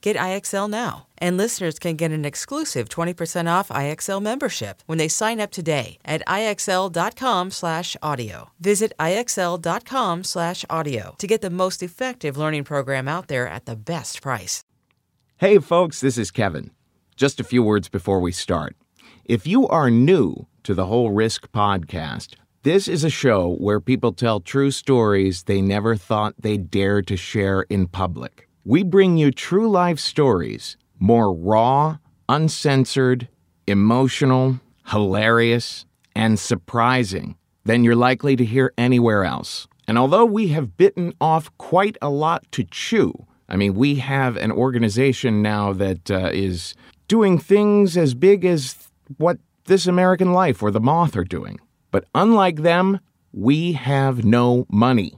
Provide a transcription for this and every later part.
Get IXL now. And listeners can get an exclusive 20% off IXL membership when they sign up today at IXL.com slash audio. Visit IXL.com slash audio to get the most effective learning program out there at the best price. Hey, folks, this is Kevin. Just a few words before we start. If you are new to the Whole Risk podcast, this is a show where people tell true stories they never thought they'd dare to share in public. We bring you true life stories, more raw, uncensored, emotional, hilarious, and surprising than you're likely to hear anywhere else. And although we have bitten off quite a lot to chew, I mean, we have an organization now that uh, is doing things as big as what This American Life or The Moth are doing. But unlike them, we have no money.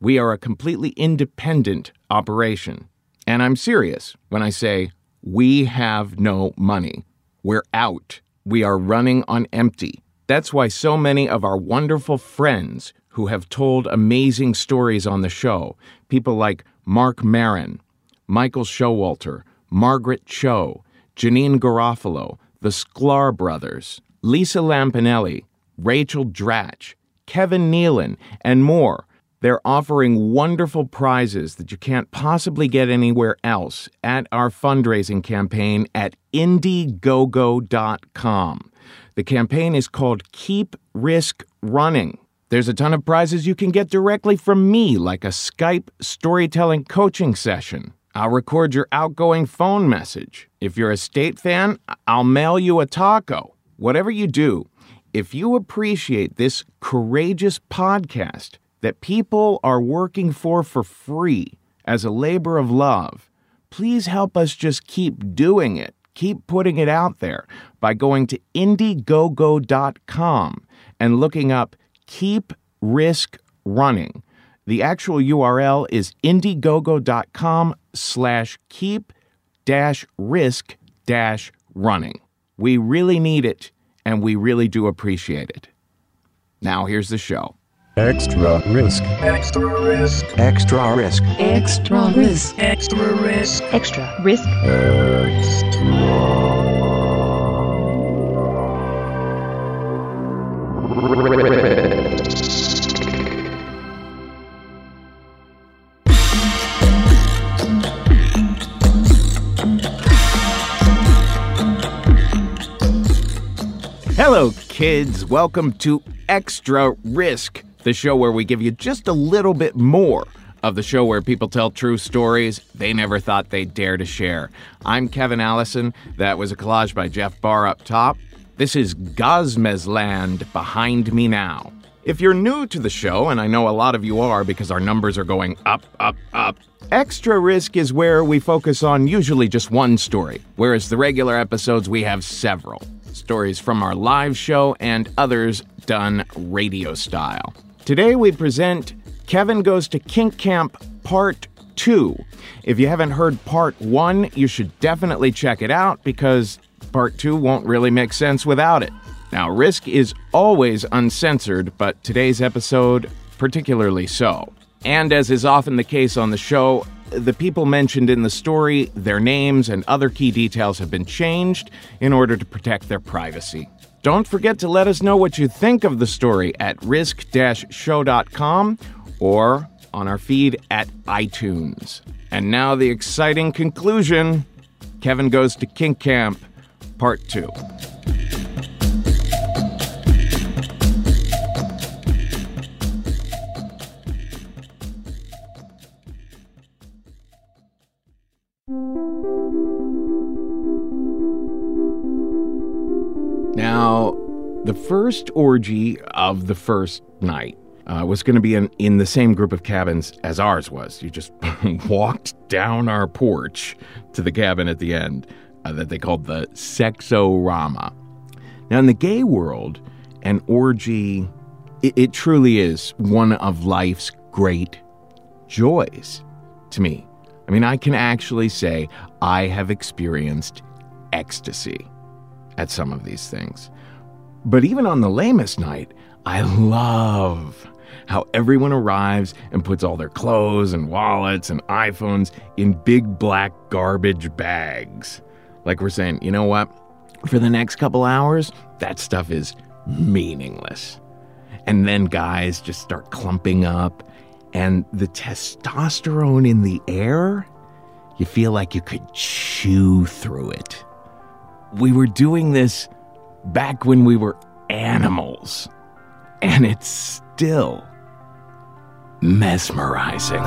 We are a completely independent operation. And I'm serious when I say we have no money. We're out. We are running on empty. That's why so many of our wonderful friends who have told amazing stories on the show, people like Marc Maron, Michael Showalter, Margaret Cho, Janeane Garofalo, the Sklar brothers, Lisa Lampanelli, Rachel Dratch, Kevin Nealon, and more. They're offering wonderful prizes that you can't possibly get anywhere else at our fundraising campaign at Indiegogo.com. The campaign is called Keep Risk Running. There's a ton of prizes you can get directly from me, like a Skype storytelling coaching session. I'll record your outgoing phone message. If you're a state fan, I'll mail you a taco. Whatever you do, if you appreciate this courageous podcast that people are working for for free as a labor of love, please help us just keep doing it. Keep putting it out there by going to Indiegogo.com and looking up Keep Risk Running. The actual URL is Indiegogo.com slash keep dash risk dash running. We really need it and we really do appreciate it. Now here's the show. Extra risk. Extra risk. Extra risk. Extra risk. Extra risk. Extra risk. Hello, kids. Welcome to Extra Risk, the show where we give you just a little bit more of the show where people tell true stories they never thought they'd dare to share. I'm Kevin Allison. That was a collage by Jeff Barr up top. This is Gosmesland behind me now. If you're new to the show, and I know a lot of you are because our numbers are going up, up, up, Extra Risk is where we focus on usually just one story, whereas the regular episodes we have several. Stories from our live show and others done radio style. Today we present Kevin Goes to Kink Camp Part 2. If you haven't heard Part 1, you should definitely check it out because Part 2 won't really make sense without it. Now, Risk is always uncensored, but today's episode particularly so. And as is often the case on the show, the people mentioned in the story, their names and other key details have been changed in order to protect their privacy. Don't forget to let us know what you think of the story at risk show.com or on our feed at iTunes. And now the exciting conclusion Kevin Goes to Kink Camp, Part 2. Now, the first orgy of the first night uh, was going to be in, in the same group of cabins as ours was. You just walked down our porch to the cabin at the end uh, that they called the Sexorama. Now, in the gay world, an orgy, it, it truly is one of life's great joys to me. I mean, I can actually say I have experienced ecstasy at some of these things. But even on the lamest night, I love how everyone arrives and puts all their clothes and wallets and iPhones in big black garbage bags. Like we're saying, you know what? For the next couple hours, that stuff is meaningless. And then guys just start clumping up, and the testosterone in the air, you feel like you could chew through it. We were doing this back when we were animals, and it's still mesmerizing.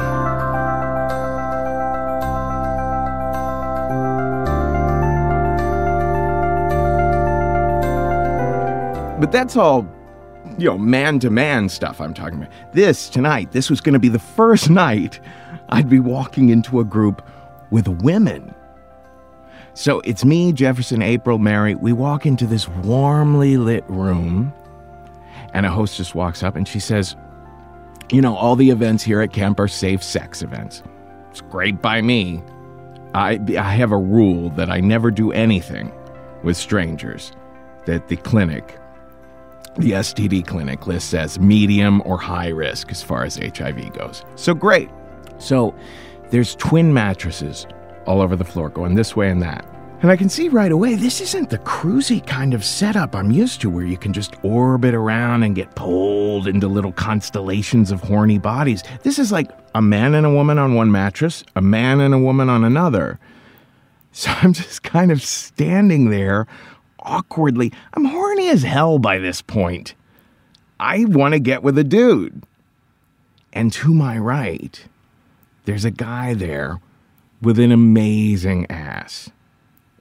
But that's all, you know, man to man stuff I'm talking about. This tonight, this was going to be the first night I'd be walking into a group with women. So it's me, Jefferson, April, Mary. We walk into this warmly lit room, and a hostess walks up and she says, You know, all the events here at camp are safe sex events. It's great by me. I, I have a rule that I never do anything with strangers, that the clinic, the STD clinic, lists as medium or high risk as far as HIV goes. So great. So there's twin mattresses all over the floor, going this way and that. And I can see right away this isn't the cruisy kind of setup I'm used to, where you can just orbit around and get pulled into little constellations of horny bodies. This is like a man and a woman on one mattress, a man and a woman on another. So I'm just kind of standing there awkwardly. I'm horny as hell by this point. I want to get with a dude. And to my right, there's a guy there with an amazing ass.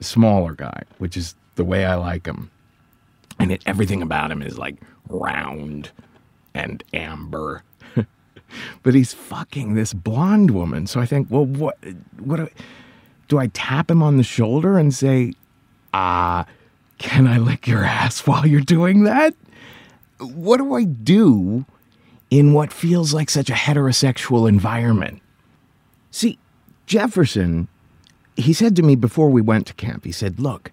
A smaller guy, which is the way I like him. And it, everything about him is like round and amber. but he's fucking this blonde woman. So I think, well, what, what do, I tap him on the shoulder and say, ah, uh, can I lick your ass while you're doing that? What do I do in what feels like such a heterosexual environment? See, Jefferson, he said to me before we went to camp, he said, Look,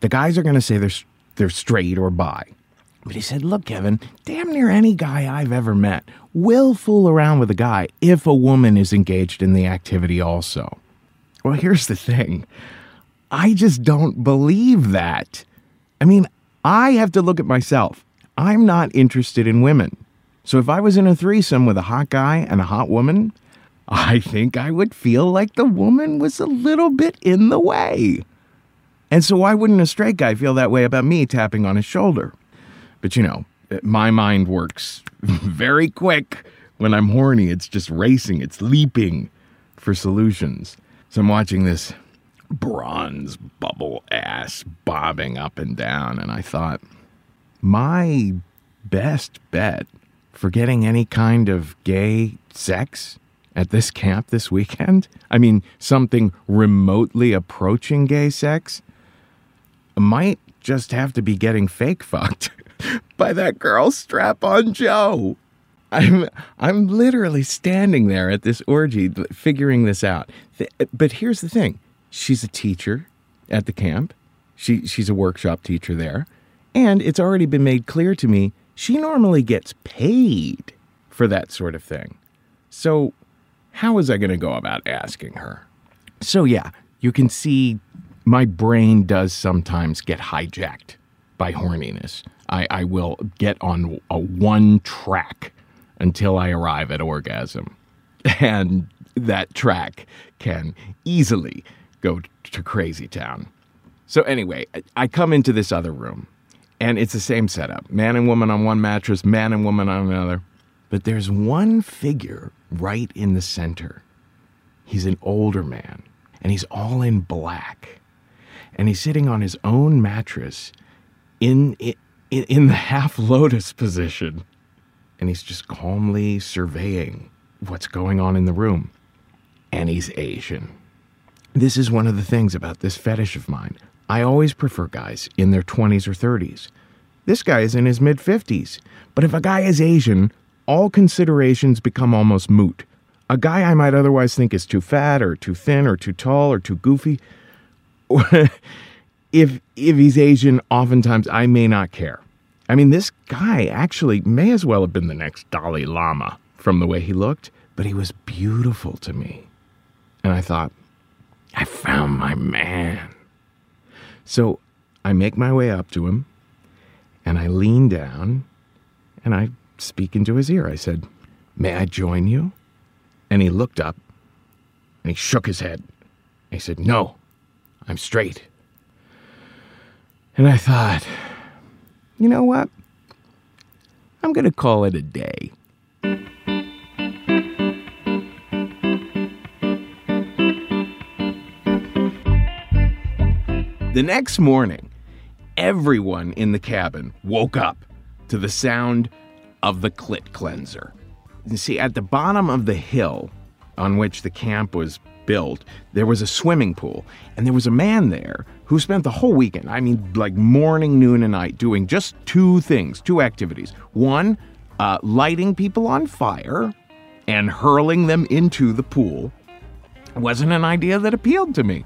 the guys are going to say they're, they're straight or bi. But he said, Look, Kevin, damn near any guy I've ever met will fool around with a guy if a woman is engaged in the activity also. Well, here's the thing I just don't believe that. I mean, I have to look at myself. I'm not interested in women. So if I was in a threesome with a hot guy and a hot woman, I think I would feel like the woman was a little bit in the way. And so why wouldn't a straight guy feel that way about me tapping on his shoulder? But you know, my mind works very quick when I'm horny. It's just racing, it's leaping for solutions. So I'm watching this bronze bubble ass bobbing up and down, and I thought, my best bet for getting any kind of gay sex at this camp this weekend? I mean, something remotely approaching gay sex might just have to be getting fake fucked by that girl strap on Joe. I'm I'm literally standing there at this orgy figuring this out. But here's the thing. She's a teacher at the camp. She she's a workshop teacher there. And it's already been made clear to me she normally gets paid for that sort of thing. So how was I going to go about asking her? So yeah, you can see my brain does sometimes get hijacked by horniness. I, I will get on a one track until I arrive at orgasm. And that track can easily go to crazy town. So, anyway, I come into this other room and it's the same setup man and woman on one mattress, man and woman on another. But there's one figure right in the center. He's an older man and he's all in black. And he's sitting on his own mattress in, in, in the half lotus position and he's just calmly surveying what's going on in the room. And he's Asian. This is one of the things about this fetish of mine. I always prefer guys in their 20s or 30s. This guy is in his mid 50s. But if a guy is Asian, all considerations become almost moot. A guy I might otherwise think is too fat or too thin or too tall or too goofy, if if he's Asian, oftentimes I may not care. I mean, this guy actually may as well have been the next Dalai Lama from the way he looked, but he was beautiful to me. And I thought, I found my man. So I make my way up to him and I lean down and I speak into his ear. I said, May I join you? And he looked up and he shook his head. He said, No, I'm straight. And I thought, you know what? I'm going to call it a day. The next morning, everyone in the cabin woke up to the sound of the clit cleanser. You see, at the bottom of the hill on which the camp was built, there was a swimming pool, and there was a man there who spent the whole weekend, I mean, like morning, noon, and night, doing just two things, two activities. One, uh, lighting people on fire and hurling them into the pool. Wasn't an idea that appealed to me.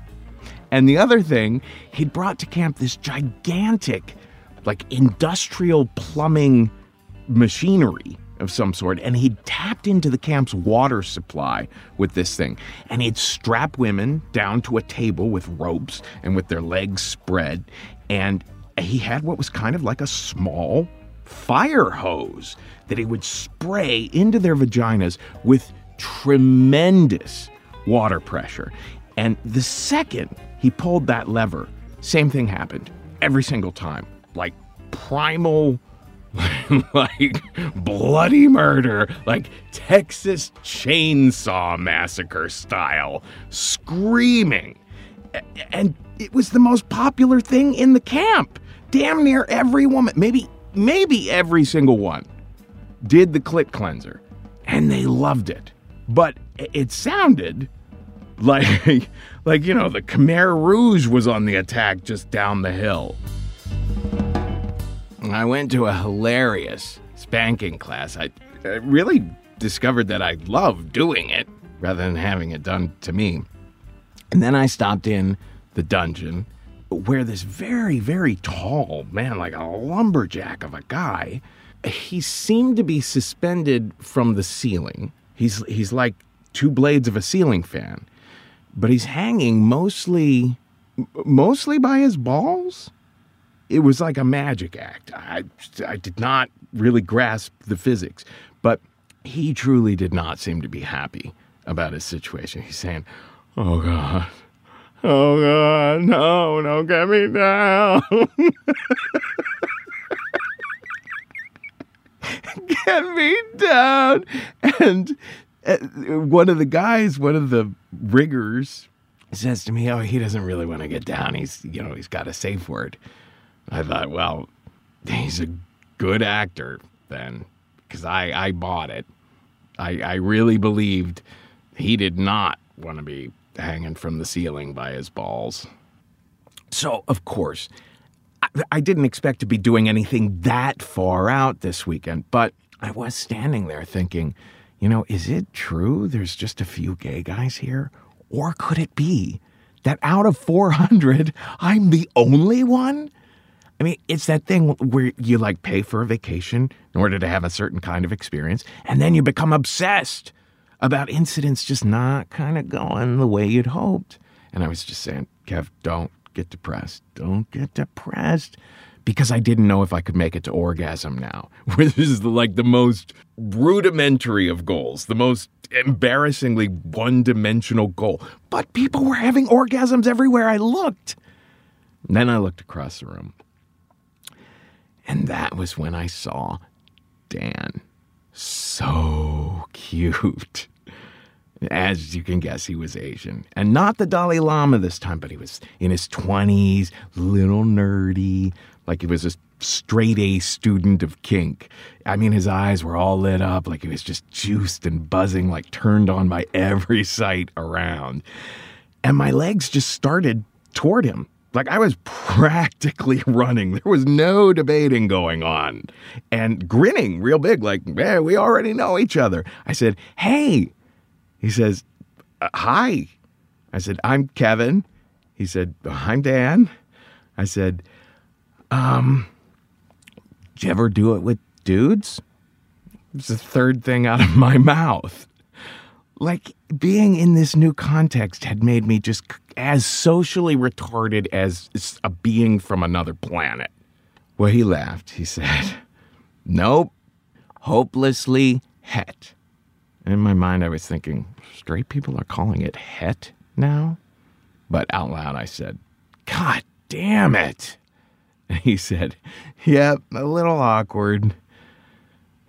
And the other thing, he'd brought to camp this gigantic, like industrial plumbing machinery of some sort, and he'd tapped into the camp's water supply with this thing. And he'd strap women down to a table with ropes and with their legs spread. And he had what was kind of like a small fire hose that he would spray into their vaginas with tremendous water pressure. And the second he pulled that lever, same thing happened every single time. Like primal like bloody murder, like Texas Chainsaw Massacre style, screaming. And it was the most popular thing in the camp. Damn near every woman, maybe maybe every single one did the clit cleanser and they loved it. But it sounded like like you know, the Khmer Rouge was on the attack just down the hill. I went to a hilarious spanking class. I, I really discovered that I love doing it rather than having it done to me. And then I stopped in the dungeon where this very, very tall man, like a lumberjack of a guy, he seemed to be suspended from the ceiling. He's he's like two blades of a ceiling fan, but he's hanging mostly mostly by his balls it was like a magic act. I, I did not really grasp the physics, but he truly did not seem to be happy about his situation. He's saying, Oh God, oh God, no, don't get me down. get me down. And uh, one of the guys, one of the riggers, says to me, Oh, he doesn't really want to get down. He's, you know, he's got a safe word. I thought, well, he's a good actor then, because I, I bought it. I, I really believed he did not want to be hanging from the ceiling by his balls. So, of course, I, I didn't expect to be doing anything that far out this weekend, but I was standing there thinking, you know, is it true there's just a few gay guys here? Or could it be that out of 400, I'm the only one? I mean, it's that thing where you like pay for a vacation in order to have a certain kind of experience, and then you become obsessed about incidents just not kind of going the way you'd hoped. And I was just saying, Kev, don't get depressed. Don't get depressed. Because I didn't know if I could make it to orgasm now, which is like the most rudimentary of goals, the most embarrassingly one dimensional goal. But people were having orgasms everywhere I looked. And then I looked across the room. And that was when I saw Dan. So cute. As you can guess, he was Asian. And not the Dalai Lama this time, but he was in his 20s, little nerdy, like he was a straight A student of kink. I mean, his eyes were all lit up, like he was just juiced and buzzing, like turned on by every sight around. And my legs just started toward him. Like I was practically running. There was no debating going on. And grinning real big, like, yeah, we already know each other. I said, hey. He says, uh, hi. I said, I'm Kevin. He said, I'm Dan. I said, um, did you ever do it with dudes? It's the third thing out of my mouth. Like being in this new context had made me just as socially retarded as a being from another planet. Well, he laughed. He said, Nope, hopelessly het. In my mind, I was thinking, straight people are calling it het now? But out loud, I said, God damn it. And he said, Yep, a little awkward.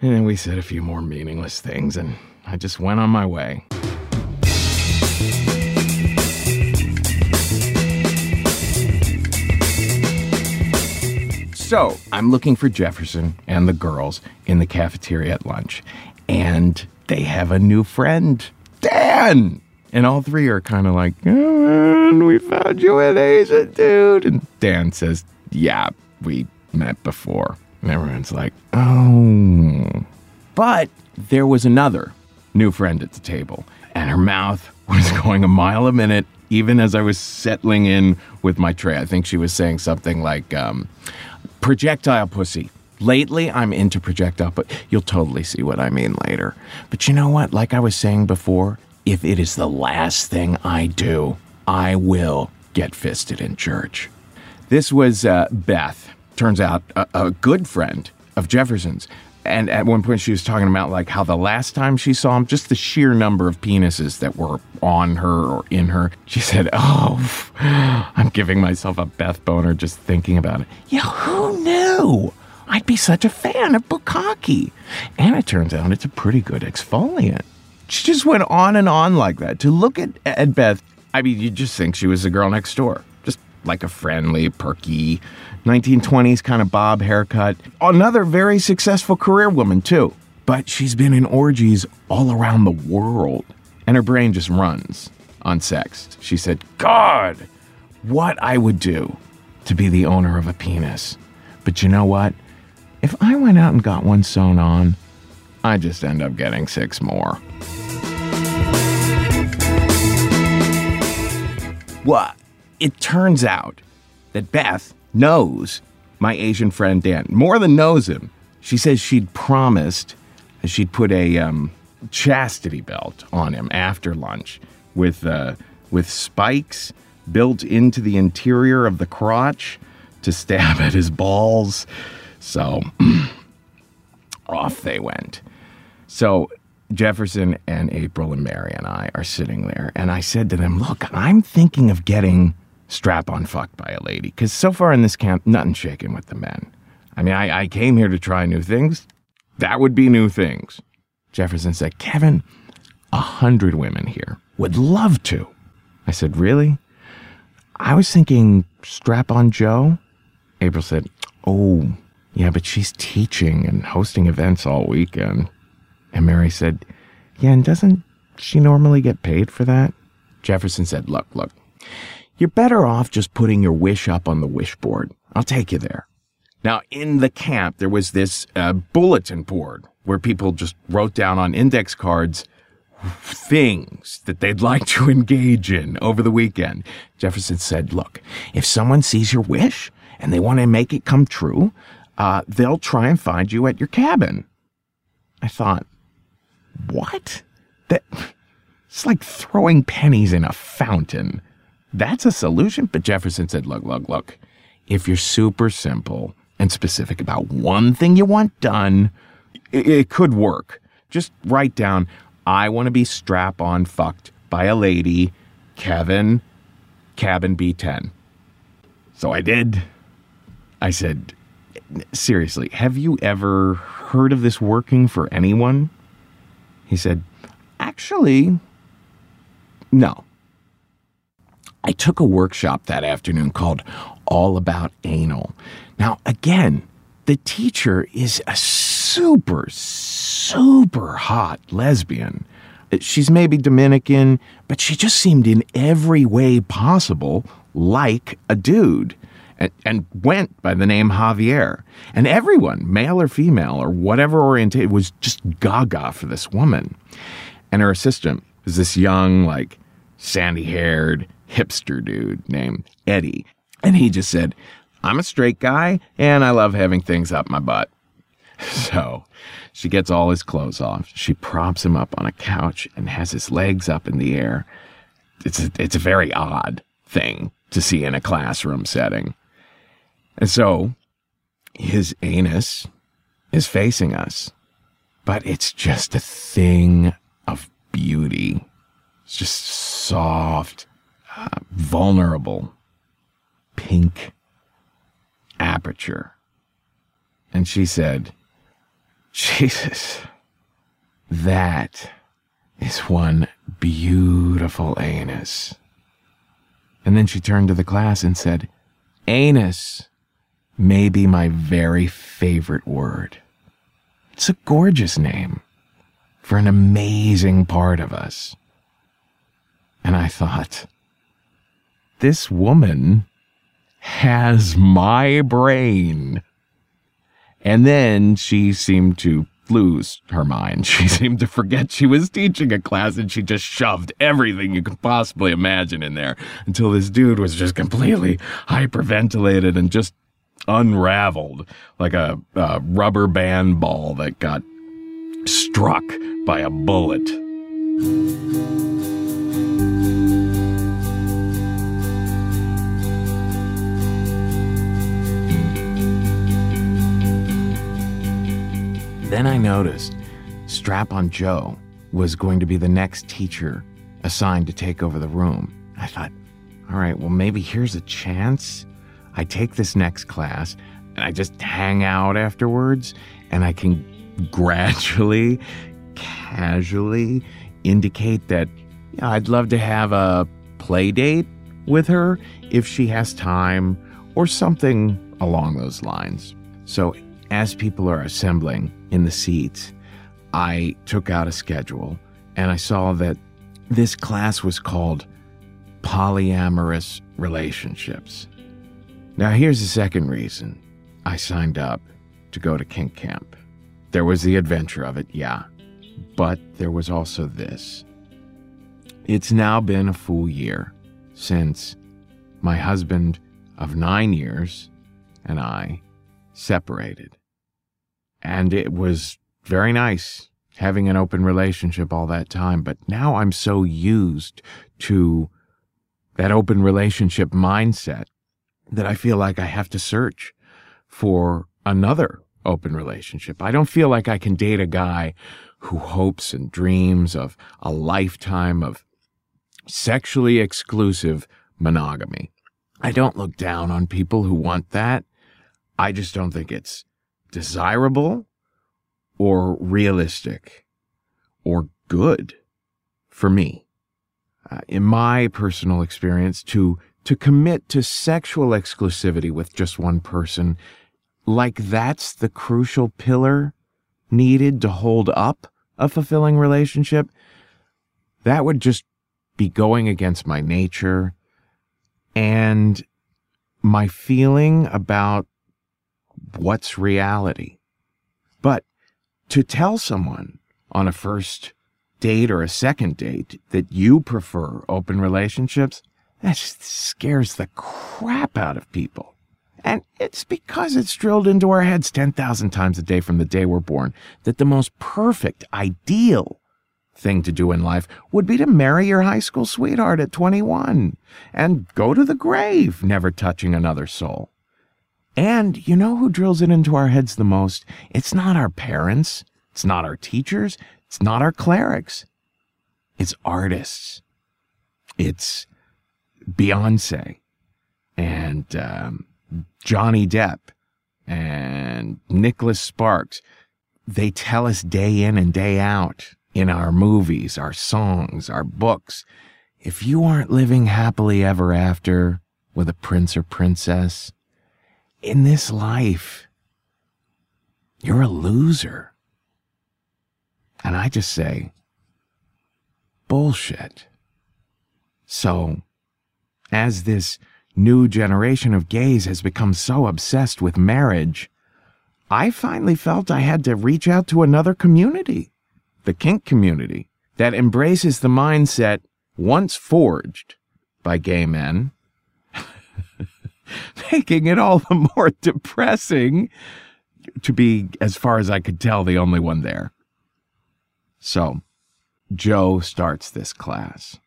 And then we said a few more meaningless things, and I just went on my way. So I'm looking for Jefferson and the girls in the cafeteria at lunch, and they have a new friend, Dan. And all three are kind of like, oh, man, we found you an Asian dude. And Dan says, yeah, we met before. And everyone's like, oh. But there was another new friend at the table, and her mouth was going a mile a minute, even as I was settling in with my tray. I think she was saying something like, um, projectile pussy. Lately, I'm into projectile, but you'll totally see what I mean later. But you know what? Like I was saying before, if it is the last thing I do, I will get fisted in church. This was uh, Beth, turns out a, a good friend of Jefferson's. And at one point, she was talking about like how the last time she saw him, just the sheer number of penises that were on her or in her. She said, "Oh, I'm giving myself a Beth boner just thinking about it." Yeah, who knew? I'd be such a fan of bukkake. And it turns out it's a pretty good exfoliant. She just went on and on like that. To look at, at Beth, I mean, you just think she was the girl next door. Like a friendly, perky, 1920s kind of bob haircut. Another very successful career woman, too. But she's been in orgies all around the world. And her brain just runs on sex. She said, God, what I would do to be the owner of a penis. But you know what? If I went out and got one sewn on, I just end up getting six more. Well, it turns out that Beth knows my Asian friend Dan more than knows him. She says she'd promised she'd put a um, chastity belt on him after lunch with uh, with spikes built into the interior of the crotch to stab at his balls. So off they went. So Jefferson and April and Mary and I are sitting there, and I said to them, Look, I'm thinking of getting strap on fucked by a lady, because so far in this camp, nothing's shaking with the men. I mean, I, I came here to try new things. That would be new things. Jefferson said, Kevin, a hundred women here would love to. I said, Really? I was thinking strap on Joe. April said, Oh, Yeah, but she's teaching and hosting events all weekend. And Mary said, Yeah, and doesn't she normally get paid for that? Jefferson said, Look, look, you're better off just putting your wish up on the wish board. I'll take you there. Now, in the camp, there was this uh, bulletin board where people just wrote down on index cards things that they'd like to engage in over the weekend. Jefferson said, Look, if someone sees your wish and they want to make it come true, uh, they'll try and find you at your cabin. I thought, What? That. It's like throwing pennies in a fountain. That's a solution? But Jefferson said, Look, look, look. If you're super simple and specific about one thing you want done, it, it could work. Just write down, I want to be strap on fucked by a lady, Kevin, cabin B10. So I did. I said, Seriously, have you ever heard of this working for anyone? He said, Actually, no. I took a workshop that afternoon called All About Anal. Now, again, the teacher is a super, super hot lesbian. She's maybe Dominican, but she just seemed in every way possible like a dude. And, and went by the name Javier. And everyone, male or female or whatever orientation, was just gaga for this woman. And her assistant was this young, like, sandy haired hipster dude named Eddie. And he just said, I'm a straight guy and I love having things up my butt. So she gets all his clothes off. She props him up on a couch and has his legs up in the air. It's a, it's a very odd thing to see in a classroom setting. And so his anus is facing us, but it's just a thing of beauty. It's just soft, vulnerable, pink aperture. And she said, Jesus, that is one beautiful anus. And then she turned to the class and said, Anus may be my very favorite word. It's a gorgeous name for an amazing part of us. And I thought, this woman has my brain. And then she seemed to lose her mind. She seemed to forget she was teaching a class and she just shoved everything you could possibly imagine in there until this dude was just completely hyperventilated and just unraveled like a, a rubber band ball that got struck by a bullet. Then I noticed Strap on Joe was going to be the next teacher assigned to take over the room. I thought, all right, well, maybe here's a chance. I take this next class and I just hang out afterwards and I can gradually, casually indicate that you know, I'd love to have a play date with her if she has time or something along those lines. So as people are assembling in the seats, I took out a schedule and I saw that this class was called Polyamorous Relationships. Now, here's the second reason I signed up to go to Kink Camp. There was the adventure of it, yeah, but there was also this. It's now been a full year since my husband of nine years and I separated. And it was very nice having an open relationship all that time. But now I'm so used to that open relationship mindset that I feel like I have to search for another open relationship. I don't feel like I can date a guy who hopes and dreams of a lifetime of sexually exclusive monogamy. I don't look down on people who want that. I just don't think it's desirable or realistic or good for me. Uh, in my personal experience, to to commit to sexual exclusivity with just one person, like that's the crucial pillar needed to hold up a fulfilling relationship, that would just be going against my nature and my feeling about what's reality. But to tell someone on a first date or a second date that you prefer open relationships, that scares the crap out of people. And it's because it's drilled into our heads 10,000 times a day from the day we're born that the most perfect, ideal thing to do in life would be to marry your high school sweetheart at 21 and go to the grave never touching another soul. And you know who drills it into our heads the most? It's not our parents. It's not our teachers. It's not our clerics. It's artists. It's Beyonce and um, Johnny Depp and Nicholas Sparks. They tell us day in and day out in our movies, our songs, our books. If you aren't living happily ever after with a prince or princess in this life, you're a loser. And I just say, bullshit. So, as this new generation of gays has become so obsessed with marriage, I finally felt I had to reach out to another community, the kink community, that embraces the mindset once forged by gay men, making it all the more depressing to be, as far as I could tell, the only one there. So, Joe starts this class.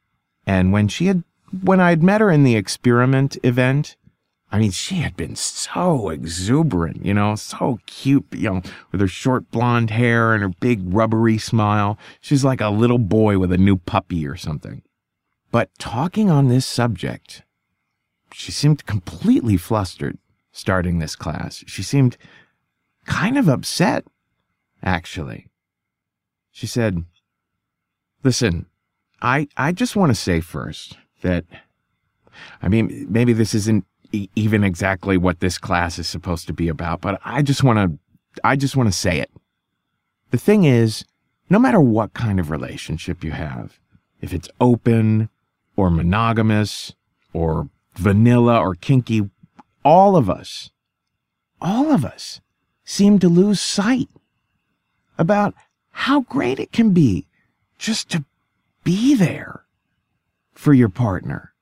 And when she had when I'd met her in the experiment event, I mean, she had been so exuberant, you know, so cute, you know, with her short blonde hair and her big rubbery smile. She's like a little boy with a new puppy or something. But talking on this subject, she seemed completely flustered starting this class. She seemed kind of upset, actually. She said, Listen, I, I just want to say first that, I mean, maybe this isn't e- even exactly what this class is supposed to be about, but I just want to, I just want to say it. The thing is, no matter what kind of relationship you have, if it's open or monogamous or vanilla or kinky, all of us, all of us seem to lose sight about how great it can be just to be there for your partner.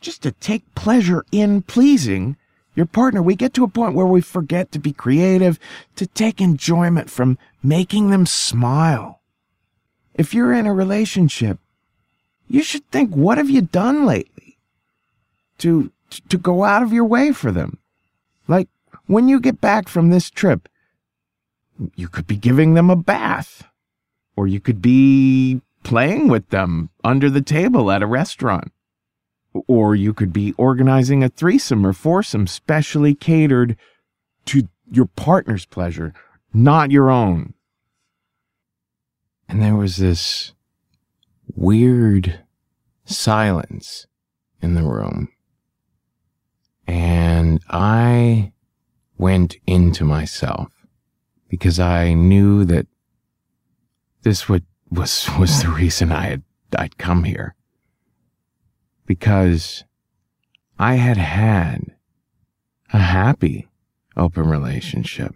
Just to take pleasure in pleasing your partner. We get to a point where we forget to be creative, to take enjoyment from making them smile. If you're in a relationship, you should think, what have you done lately to, to go out of your way for them? Like when you get back from this trip, you could be giving them a bath or you could be playing with them under the table at a restaurant. Or you could be organizing a threesome or foursome specially catered to your partner's pleasure, not your own. And there was this weird silence in the room. And I went into myself because I knew that this would was was the reason I had I'd come here. Because I had had a happy open relationship.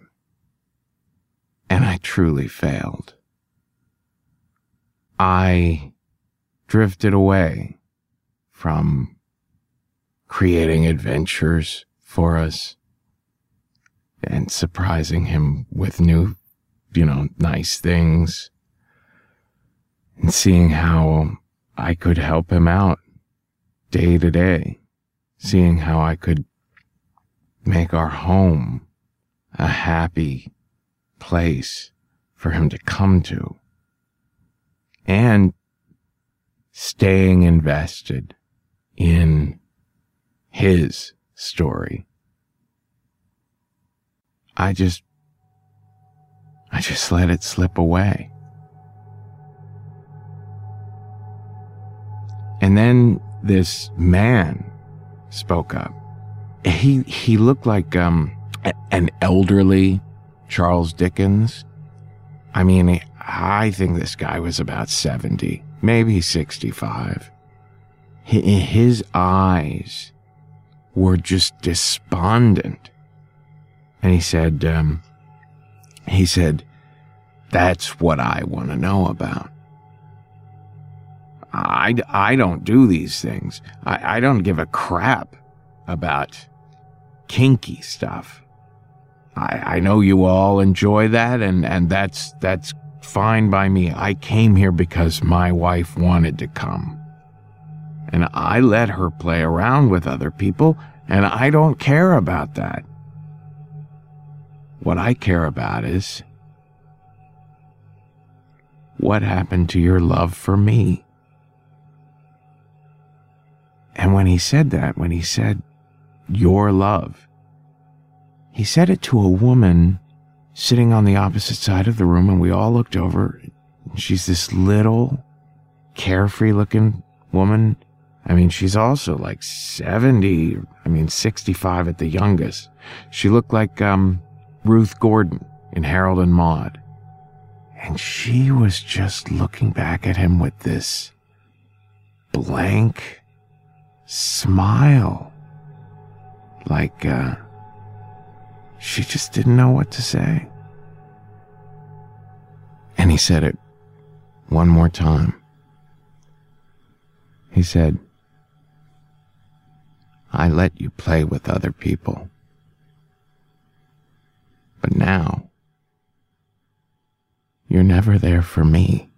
And I truly failed. I drifted away from creating adventures for us and surprising him with new, you know, nice things and seeing how I could help him out day to day, seeing how I could make our home a happy place for him to come to, and staying invested in his story. I just, I just let it slip away. And then this man spoke up. He he looked like um an elderly Charles Dickens. I mean, I think this guy was about 70, maybe 65. His eyes were just despondent. And he said, um, he said, that's what I want to know about. I, I don't do these things. I, I don't give a crap about kinky stuff. I, I know you all enjoy that and, and that's, that's fine by me. I came here because my wife wanted to come. And I let her play around with other people and I don't care about that. What I care about is what happened to your love for me? And when he said that, when he said your love, he said it to a woman sitting on the opposite side of the room, and we all looked over. She's this little, carefree looking woman. I mean, she's also like 70, I mean, 65 at the youngest. She looked like um, Ruth Gordon in Harold and Maude. And she was just looking back at him with this blank smile. Like, uh, she just didn't know what to say. And he said it one more time. He said, I let you play with other people. But now, you're never there for me.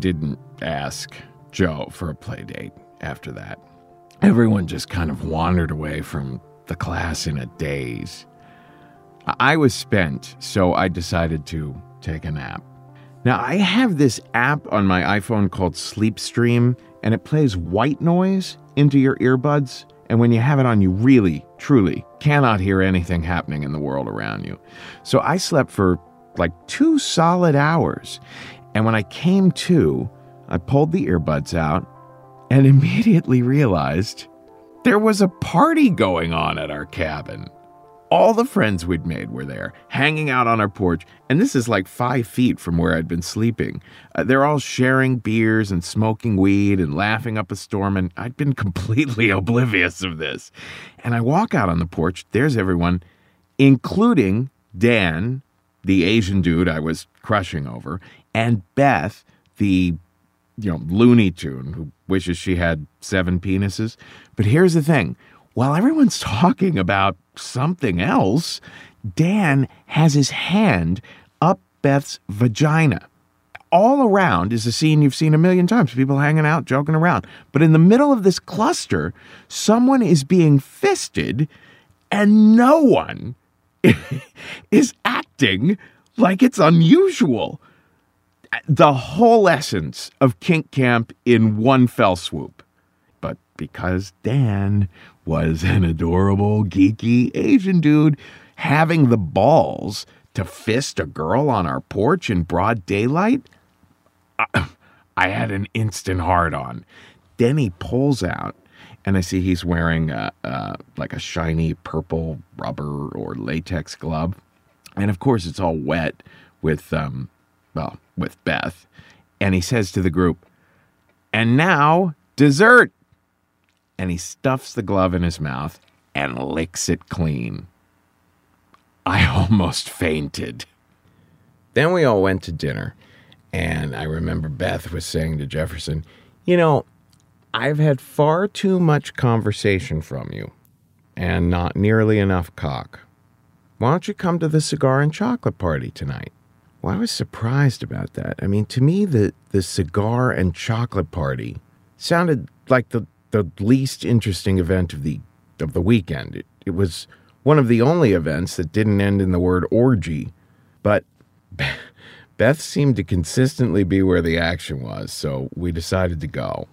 Didn't ask Joe for a play date after that. Everyone just kind of wandered away from the class in a daze. I was spent, so I decided to take a nap. Now, I have this app on my iPhone called Sleepstream, and it plays white noise into your earbuds. And when you have it on, you really, truly cannot hear anything happening in the world around you. So I slept for like two solid hours. And when I came to, I pulled the earbuds out and immediately realized there was a party going on at our cabin. All the friends we'd made were there, hanging out on our porch, and this is like five feet from where I'd been sleeping. Uh, they're all sharing beers and smoking weed and laughing up a storm, and I'd been completely oblivious of this. And I walk out on the porch, there's everyone, including Dan, the Asian dude I was crushing over, and Beth, the you know, Looney Tune who wishes she had seven penises. But here's the thing while everyone's talking about something else, Dan has his hand up Beth's vagina. All around is a scene you've seen a million times people hanging out, joking around. But in the middle of this cluster, someone is being fisted, and no one is acting like it's unusual the whole essence of kink camp in one fell swoop. But because Dan was an adorable, geeky Asian dude, having the balls to fist a girl on our porch in broad daylight, I, I had an instant hard on. Then he pulls out, and I see he's wearing a, a, like a shiny purple rubber or latex glove. And of course, it's all wet with, um, well, with Beth. And he says to the group, and now dessert. And he stuffs the glove in his mouth and licks it clean. I almost fainted. Then we all went to dinner. And I remember Beth was saying to Jefferson, You know, I've had far too much conversation from you and not nearly enough cock. Why don't you come to the cigar and chocolate party tonight? Well, I was surprised about that. I mean, to me, the, the cigar and chocolate party sounded like the, the least interesting event of the of the weekend. It, it was one of the only events that didn't end in the word orgy. But Beth seemed to consistently be where the action was, so we decided to go.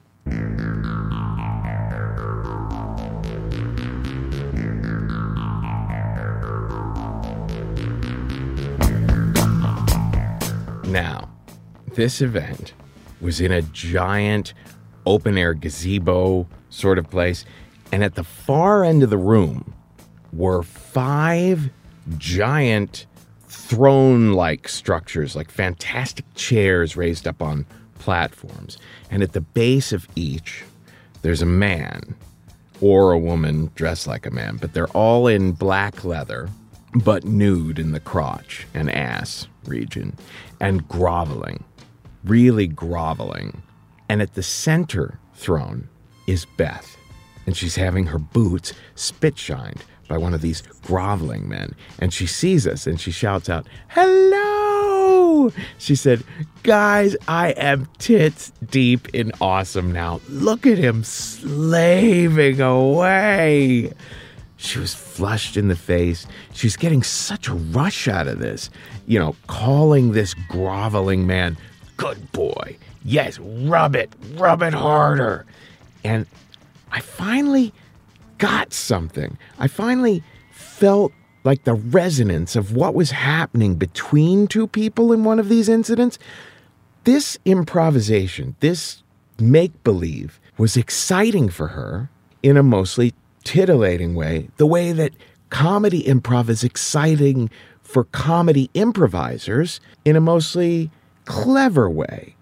Now, this event was in a giant open air gazebo sort of place, and at the far end of the room were five giant throne like structures, like fantastic chairs raised up on platforms. And at the base of each, there's a man or a woman dressed like a man, but they're all in black leather, but nude in the crotch and ass region and groveling, really groveling. And at the center throne is Beth, and she's having her boots spit shined by one of these groveling men. And she sees us and she shouts out, Hello! She said, Guys, I am tits deep in awesome now. Look at him slaving away. She was flushed in the face. She's getting such a rush out of this. You know, calling this groveling man, good boy. Yes, rub it, rub it harder. And I finally got something. I finally felt like the resonance of what was happening between two people in one of these incidents. This improvisation, this make believe, was exciting for her in a mostly titillating way, the way that comedy improv is exciting for comedy improvisers in a mostly clever way.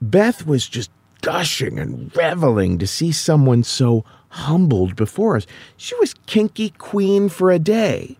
Beth was just gushing and reveling to see someone so humbled before us. She was kinky queen for a day.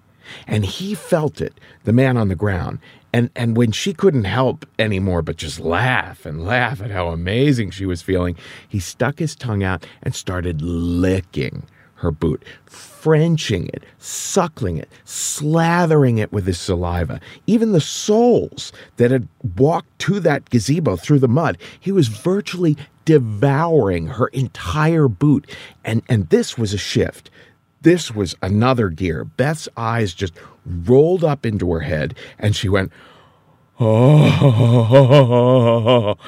And he felt it, the man on the ground. And, and when she couldn't help anymore but just laugh and laugh at how amazing she was feeling, he stuck his tongue out and started licking her boot, Frenching it, suckling it, slathering it with his saliva. Even the soles that had walked to that gazebo through the mud, he was virtually devouring her entire boot. And, and this was a shift. This was another gear. Beth's eyes just rolled up into her head and she went, oh,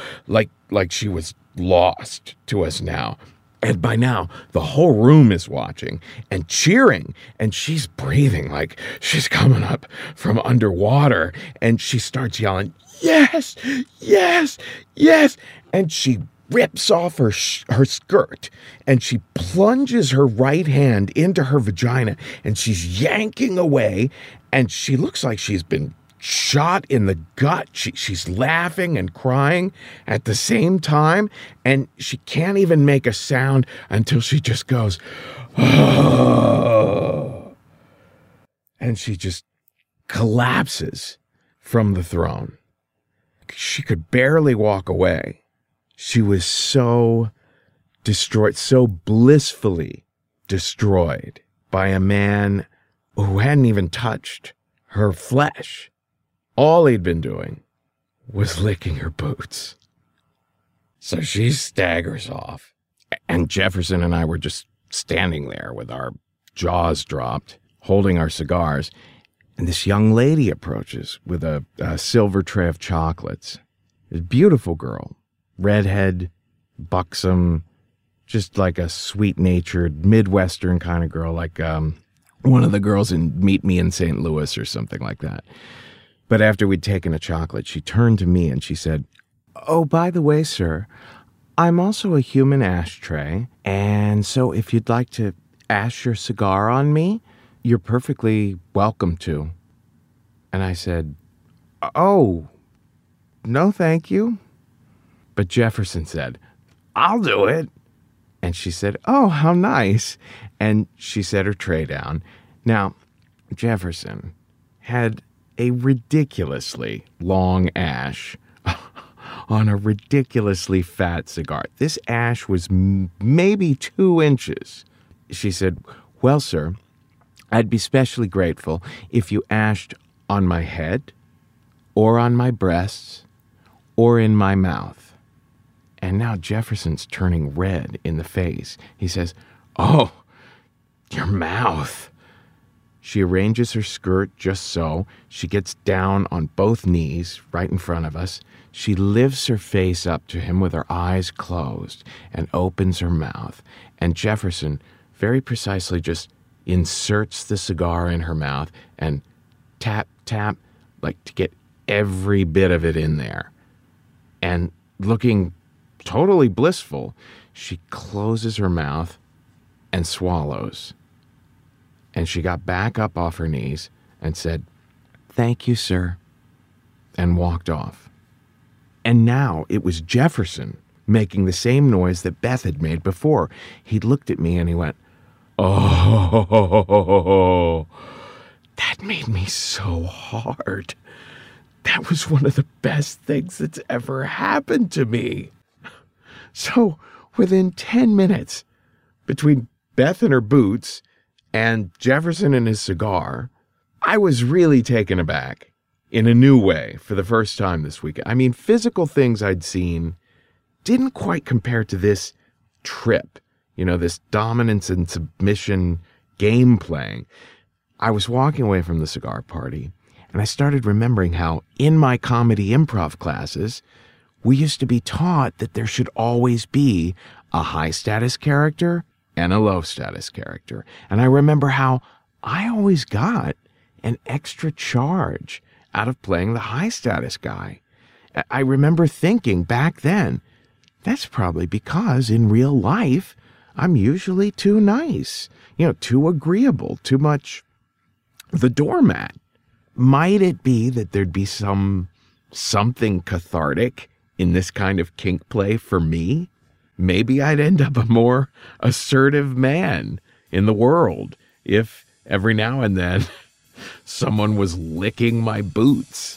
like, like she was lost to us now. And by now, the whole room is watching and cheering, and she's breathing like she's coming up from underwater. And she starts yelling, Yes, yes, yes. And she rips off her, sh- her skirt and she plunges her right hand into her vagina and she's yanking away. And she looks like she's been shot in the gut. She, she's laughing and crying at the same time, and she can't even make a sound until she just goes, and she just collapses from the throne. She could barely walk away. She was so destroyed, so blissfully destroyed by a man who hadn't even touched her flesh. All he'd been doing was licking her boots. So she staggers off. And Jefferson and I were just standing there with our jaws dropped, holding our cigars. And this young lady approaches with a, a silver tray of chocolates. A beautiful girl, redhead, buxom, just like a sweet natured, Midwestern kind of girl, like um, one of the girls in Meet Me in St. Louis or something like that. But after we'd taken a chocolate, she turned to me and she said, Oh, by the way, sir, I'm also a human ashtray. And so if you'd like to ash your cigar on me, you're perfectly welcome to. And I said, Oh, no, thank you. But Jefferson said, I'll do it. And she said, Oh, how nice. And she set her tray down. Now, Jefferson had a ridiculously long ash on a ridiculously fat cigar. This ash was m- maybe two inches. She said, Well, sir, I'd be specially grateful if you ashed on my head, or on my breasts, or in my mouth. And now Jefferson's turning red in the face. He says, Oh, your mouth. She arranges her skirt just so. She gets down on both knees right in front of us. She lifts her face up to him with her eyes closed and opens her mouth. And Jefferson very precisely just inserts the cigar in her mouth and tap, tap, like to get every bit of it in there. And looking totally blissful, she closes her mouth and swallows. And she got back up off her knees and said, Thank you, sir, and walked off. And now it was Jefferson making the same noise that Beth had made before. He looked at me and he went, Oh, that made me so hard. That was one of the best things that's ever happened to me. So, within 10 minutes, between Beth and her boots and Jefferson and his cigar, I was really taken aback in a new way for the first time this weekend. I mean, physical things I'd seen didn't quite compare to this trip, you know, this dominance and submission game playing. I was walking away from the cigar party and I started remembering how in my comedy improv classes, we used to be taught that there should always be a high status character and a low status character. And I remember how I always got an extra charge out of playing the high status guy. I remember thinking back then, that's probably because in real life, I'm usually too nice, you know, too agreeable, too much the doormat. Might it be that there'd be some something cathartic in this kind of kink play for me? Maybe I'd end up a more assertive man in the world if every now and then someone was licking my boots.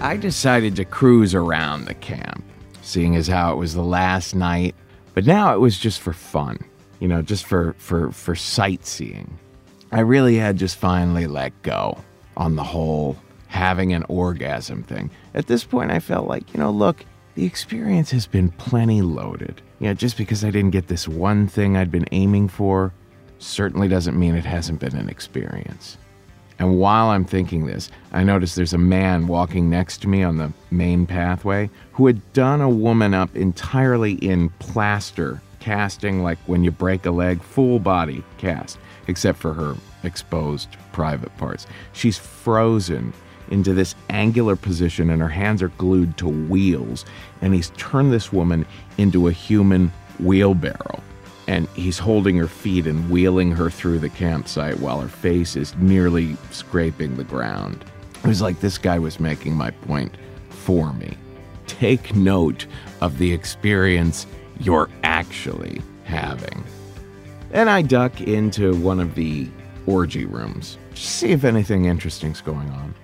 I decided to cruise around the camp, seeing as how it was the last night, but now it was just for fun, you know, just for for for sightseeing. I really had just finally let go on the whole having an orgasm thing. At this point I felt like, you know, look, the experience has been plenty loaded. You know, just because I didn't get this one thing I'd been aiming for certainly doesn't mean it hasn't been an experience. And while I'm thinking this, I notice there's a man walking next to me on the main pathway who had done a woman up entirely in plaster casting, like when you break a leg, full body cast, except for her exposed private parts. She's frozen into this angular position and her hands are glued to wheels. And he's turned this woman into a human wheelbarrow and he's holding her feet and wheeling her through the campsite while her face is nearly scraping the ground. It was like this guy was making my point for me. Take note of the experience you're actually having. Then I duck into one of the orgy rooms, to see if anything interesting's going on.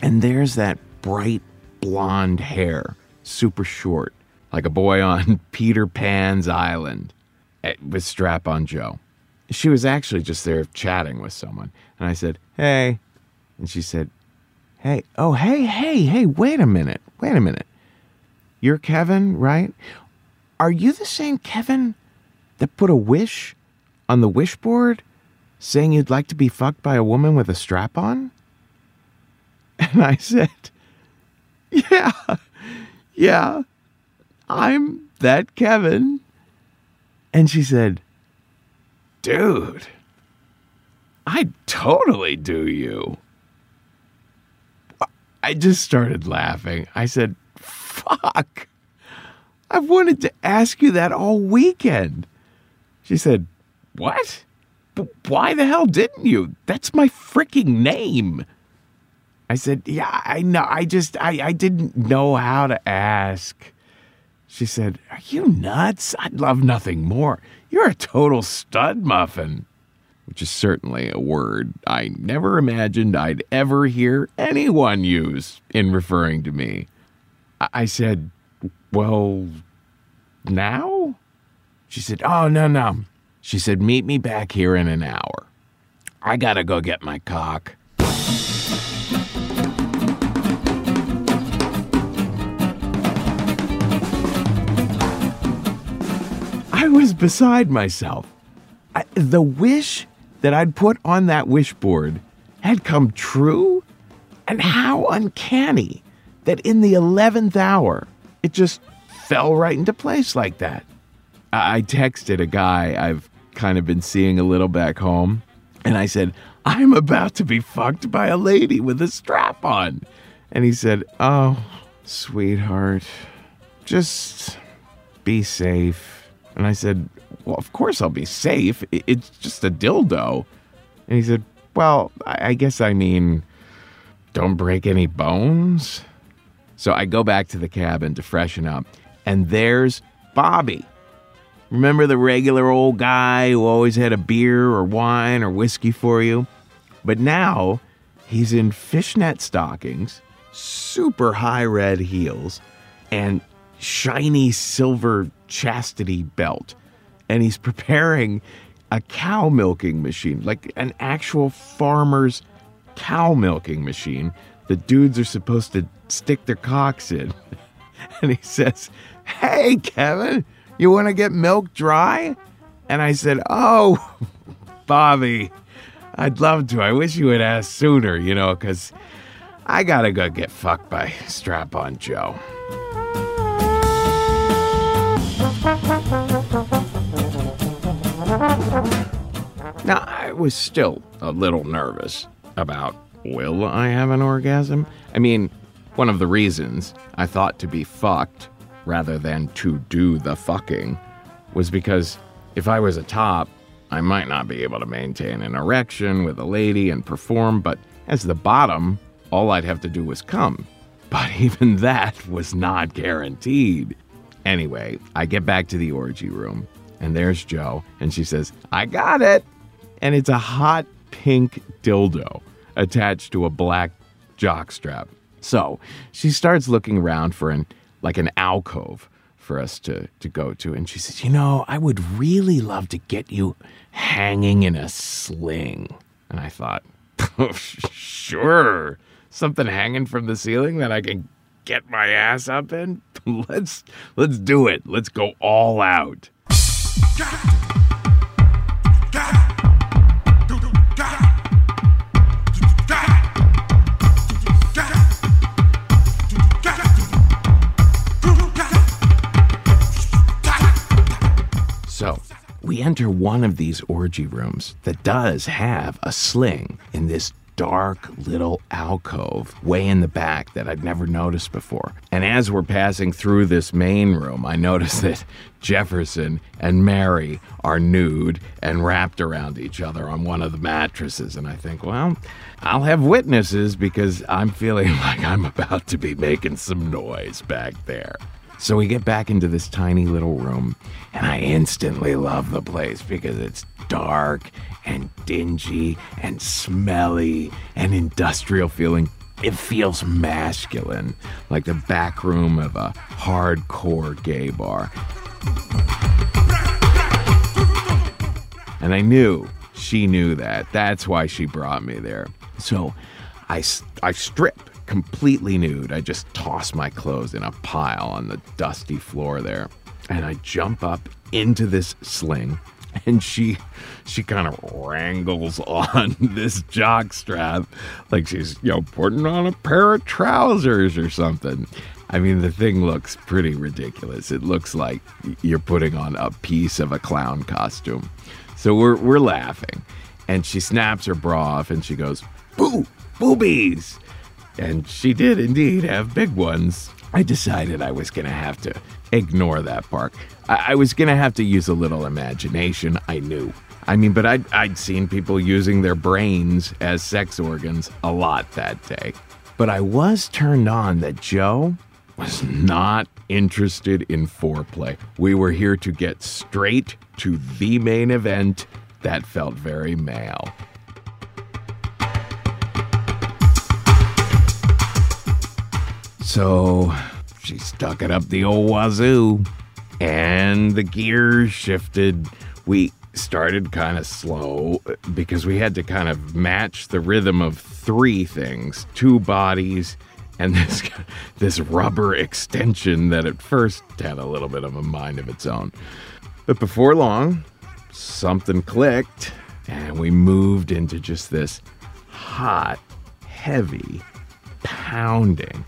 And there's that bright blonde hair, super short, like a boy on Peter Pan's island eh, with Strap on Joe. She was actually just there chatting with someone. And I said, Hey. And she said, Hey, oh, hey, hey, hey, wait a minute. Wait a minute. You're Kevin, right? Are you the same Kevin that put a wish on the wish board saying you'd like to be fucked by a woman with a strap on? And I said, Yeah, yeah, I'm that Kevin. And she said, Dude, I totally do you. I just started laughing. I said, Fuck. I've wanted to ask you that all weekend. She said, What? But why the hell didn't you? That's my freaking name. I said, Yeah, I know. I just, I, I didn't know how to ask. She said, Are you nuts? I'd love nothing more. You're a total stud muffin. Which is certainly a word I never imagined I'd ever hear anyone use in referring to me. I said, well, now? She said, Oh, no, no. She said, Meet me back here in an hour. I gotta go get my cock. I was beside myself. I, the wish that I'd put on that wish board had come true? And how uncanny that in the 11th hour, it just fell right into place like that. I texted a guy I've kind of been seeing a little back home, and I said, I'm about to be fucked by a lady with a strap on. And he said, Oh, sweetheart, just be safe. And I said, Well, of course I'll be safe. It's just a dildo. And he said, Well, I guess I mean, don't break any bones. So I go back to the cabin to freshen up, and there's Bobby. Remember the regular old guy who always had a beer or wine or whiskey for you? But now he's in fishnet stockings, super high red heels, and shiny silver chastity belt. And he's preparing a cow milking machine, like an actual farmer's cow milking machine. The dudes are supposed to stick their cocks in. And he says, Hey, Kevin, you want to get milk dry? And I said, Oh, Bobby, I'd love to. I wish you would ask sooner, you know, because I got to go get fucked by Strap on Joe. Now, I was still a little nervous about will I have an orgasm? I mean, one of the reasons I thought to be fucked rather than to do the fucking was because if I was a top, I might not be able to maintain an erection with a lady and perform, but as the bottom, all I'd have to do was come. But even that was not guaranteed. Anyway, I get back to the orgy room, and there's Joe, and she says, I got it. And it's a hot pink dildo attached to a black jockstrap. So she starts looking around for an like an alcove for us to, to go to. And she says, You know, I would really love to get you hanging in a sling. And I thought, sure. Something hanging from the ceiling that I can get my ass up in? let's let's do it. Let's go all out. Enter one of these orgy rooms that does have a sling in this dark little alcove way in the back that I'd never noticed before. And as we're passing through this main room, I notice that Jefferson and Mary are nude and wrapped around each other on one of the mattresses. And I think, well, I'll have witnesses because I'm feeling like I'm about to be making some noise back there. So we get back into this tiny little room, and I instantly love the place because it's dark and dingy and smelly and industrial feeling. It feels masculine, like the back room of a hardcore gay bar. And I knew she knew that. That's why she brought me there. So I, I strip completely nude. I just toss my clothes in a pile on the dusty floor there. And I jump up into this sling and she she kind of wrangles on this jock strap like she's you know putting on a pair of trousers or something. I mean the thing looks pretty ridiculous. It looks like you're putting on a piece of a clown costume. So we're we're laughing. And she snaps her bra off and she goes boo boobies and she did indeed have big ones. I decided I was going to have to ignore that part. I, I was going to have to use a little imagination. I knew. I mean, but I'd, I'd seen people using their brains as sex organs a lot that day. But I was turned on that Joe was not interested in foreplay. We were here to get straight to the main event that felt very male. So she stuck it up the old wazoo, and the gears shifted. We started kind of slow because we had to kind of match the rhythm of three things two bodies and this this rubber extension that at first had a little bit of a mind of its own But before long, something clicked, and we moved into just this hot, heavy pounding.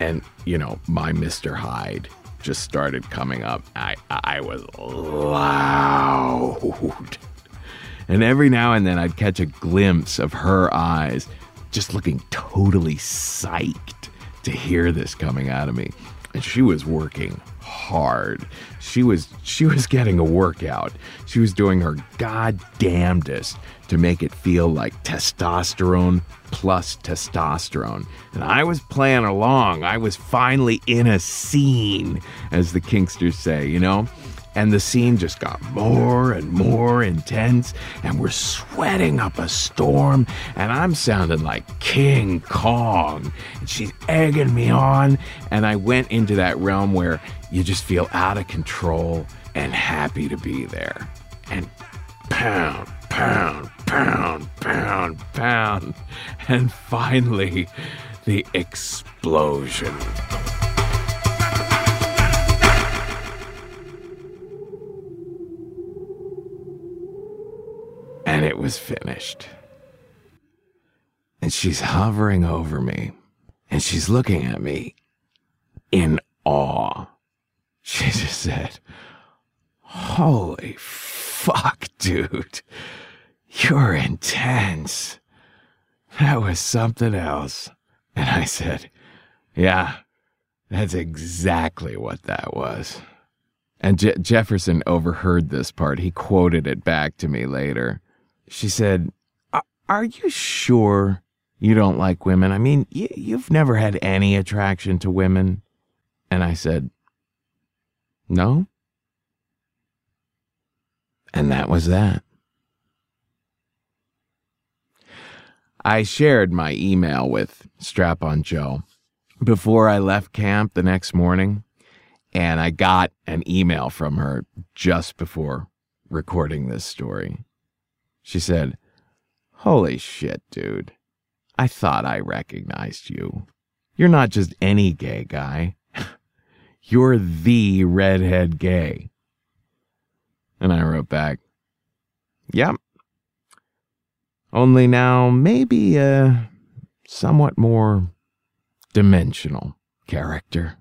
And, you know, my Mr. Hyde just started coming up. I, I was loud. And every now and then I'd catch a glimpse of her eyes just looking totally psyched to hear this coming out of me. And she was working hard. She was she was getting a workout. She was doing her goddamnedest to make it feel like testosterone plus testosterone. And I was playing along. I was finally in a scene, as the Kinksters say, you know? And the scene just got more and more intense, and we're sweating up a storm, and I'm sounding like King Kong. And she's egging me on, and I went into that realm where you just feel out of control and happy to be there. And pound, pound, pound, pound, pound. And finally, the explosion. And it was finished. And she's hovering over me, and she's looking at me in awe. She just said, Holy fuck, dude. You're intense. That was something else. And I said, Yeah, that's exactly what that was. And Je- Jefferson overheard this part. He quoted it back to me later. She said, Are you sure you don't like women? I mean, y- you've never had any attraction to women. And I said, No. And that was that. I shared my email with Strap on Joe before I left camp the next morning, and I got an email from her just before recording this story. She said, Holy shit, dude. I thought I recognized you. You're not just any gay guy. You're the redhead gay. And I wrote back, Yep. Only now, maybe a somewhat more dimensional character.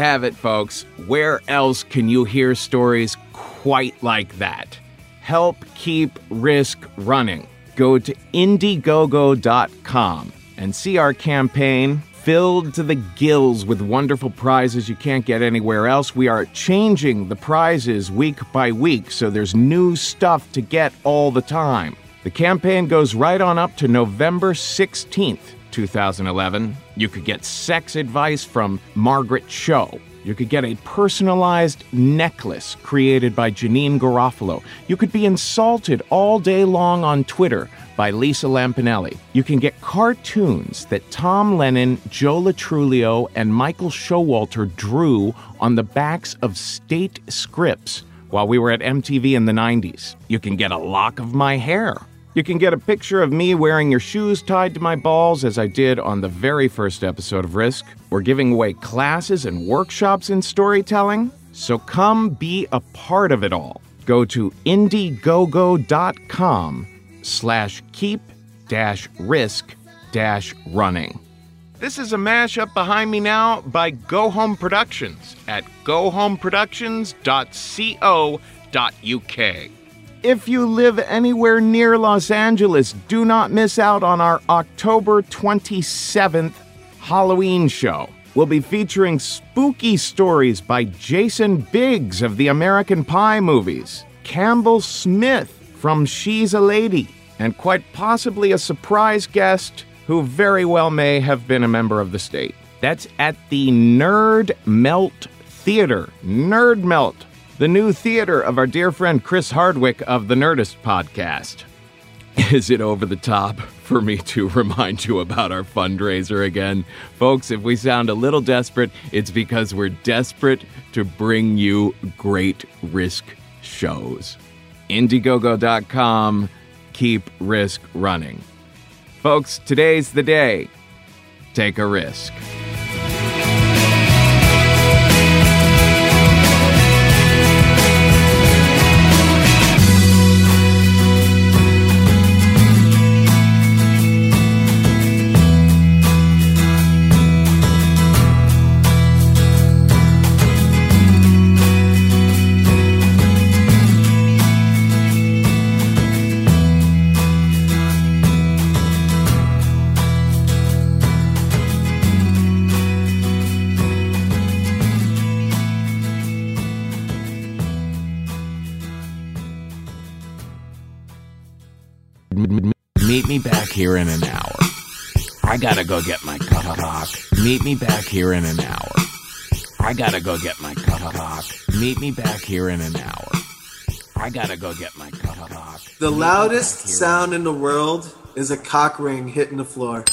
Have it, folks. Where else can you hear stories quite like that? Help keep risk running. Go to Indiegogo.com and see our campaign filled to the gills with wonderful prizes you can't get anywhere else. We are changing the prizes week by week, so there's new stuff to get all the time. The campaign goes right on up to November 16th. 2011, you could get sex advice from Margaret Cho. You could get a personalized necklace created by Janeane Garofalo. You could be insulted all day long on Twitter by Lisa Lampanelli. You can get cartoons that Tom Lennon, Joe Lo Truglio, and Michael Showalter drew on the backs of state scripts while we were at MTV in the 90s. You can get a lock of my hair. You can get a picture of me wearing your shoes tied to my balls, as I did on the very first episode of Risk. We're giving away classes and workshops in storytelling, so come be a part of it all. Go to indiegogo.com slash keep dash risk dash running. This is a mashup behind me now by Go Home Productions at gohomeproductions.co.uk. If you live anywhere near Los Angeles, do not miss out on our October 27th Halloween show. We'll be featuring spooky stories by Jason Biggs of the American Pie movies, Campbell Smith from She's a Lady, and quite possibly a surprise guest who very well may have been a member of the state. That's at the Nerd Melt Theater. Nerd Melt, the new theater of our dear friend Chris Hardwick of the Nerdist podcast. Is it over the top for me to remind you about our fundraiser again? Folks, if we sound a little desperate, it's because we're desperate to bring you great risk shows. Indiegogo.com, keep risk running. Folks, today's the day. Take a risk. Here in an hour. I gotta go get my cock. Meet me back here in an hour. I gotta go get my cock. Meet me back here in an hour. I gotta go get my cock. The loudest sound in the world is a cock ring hitting the floor.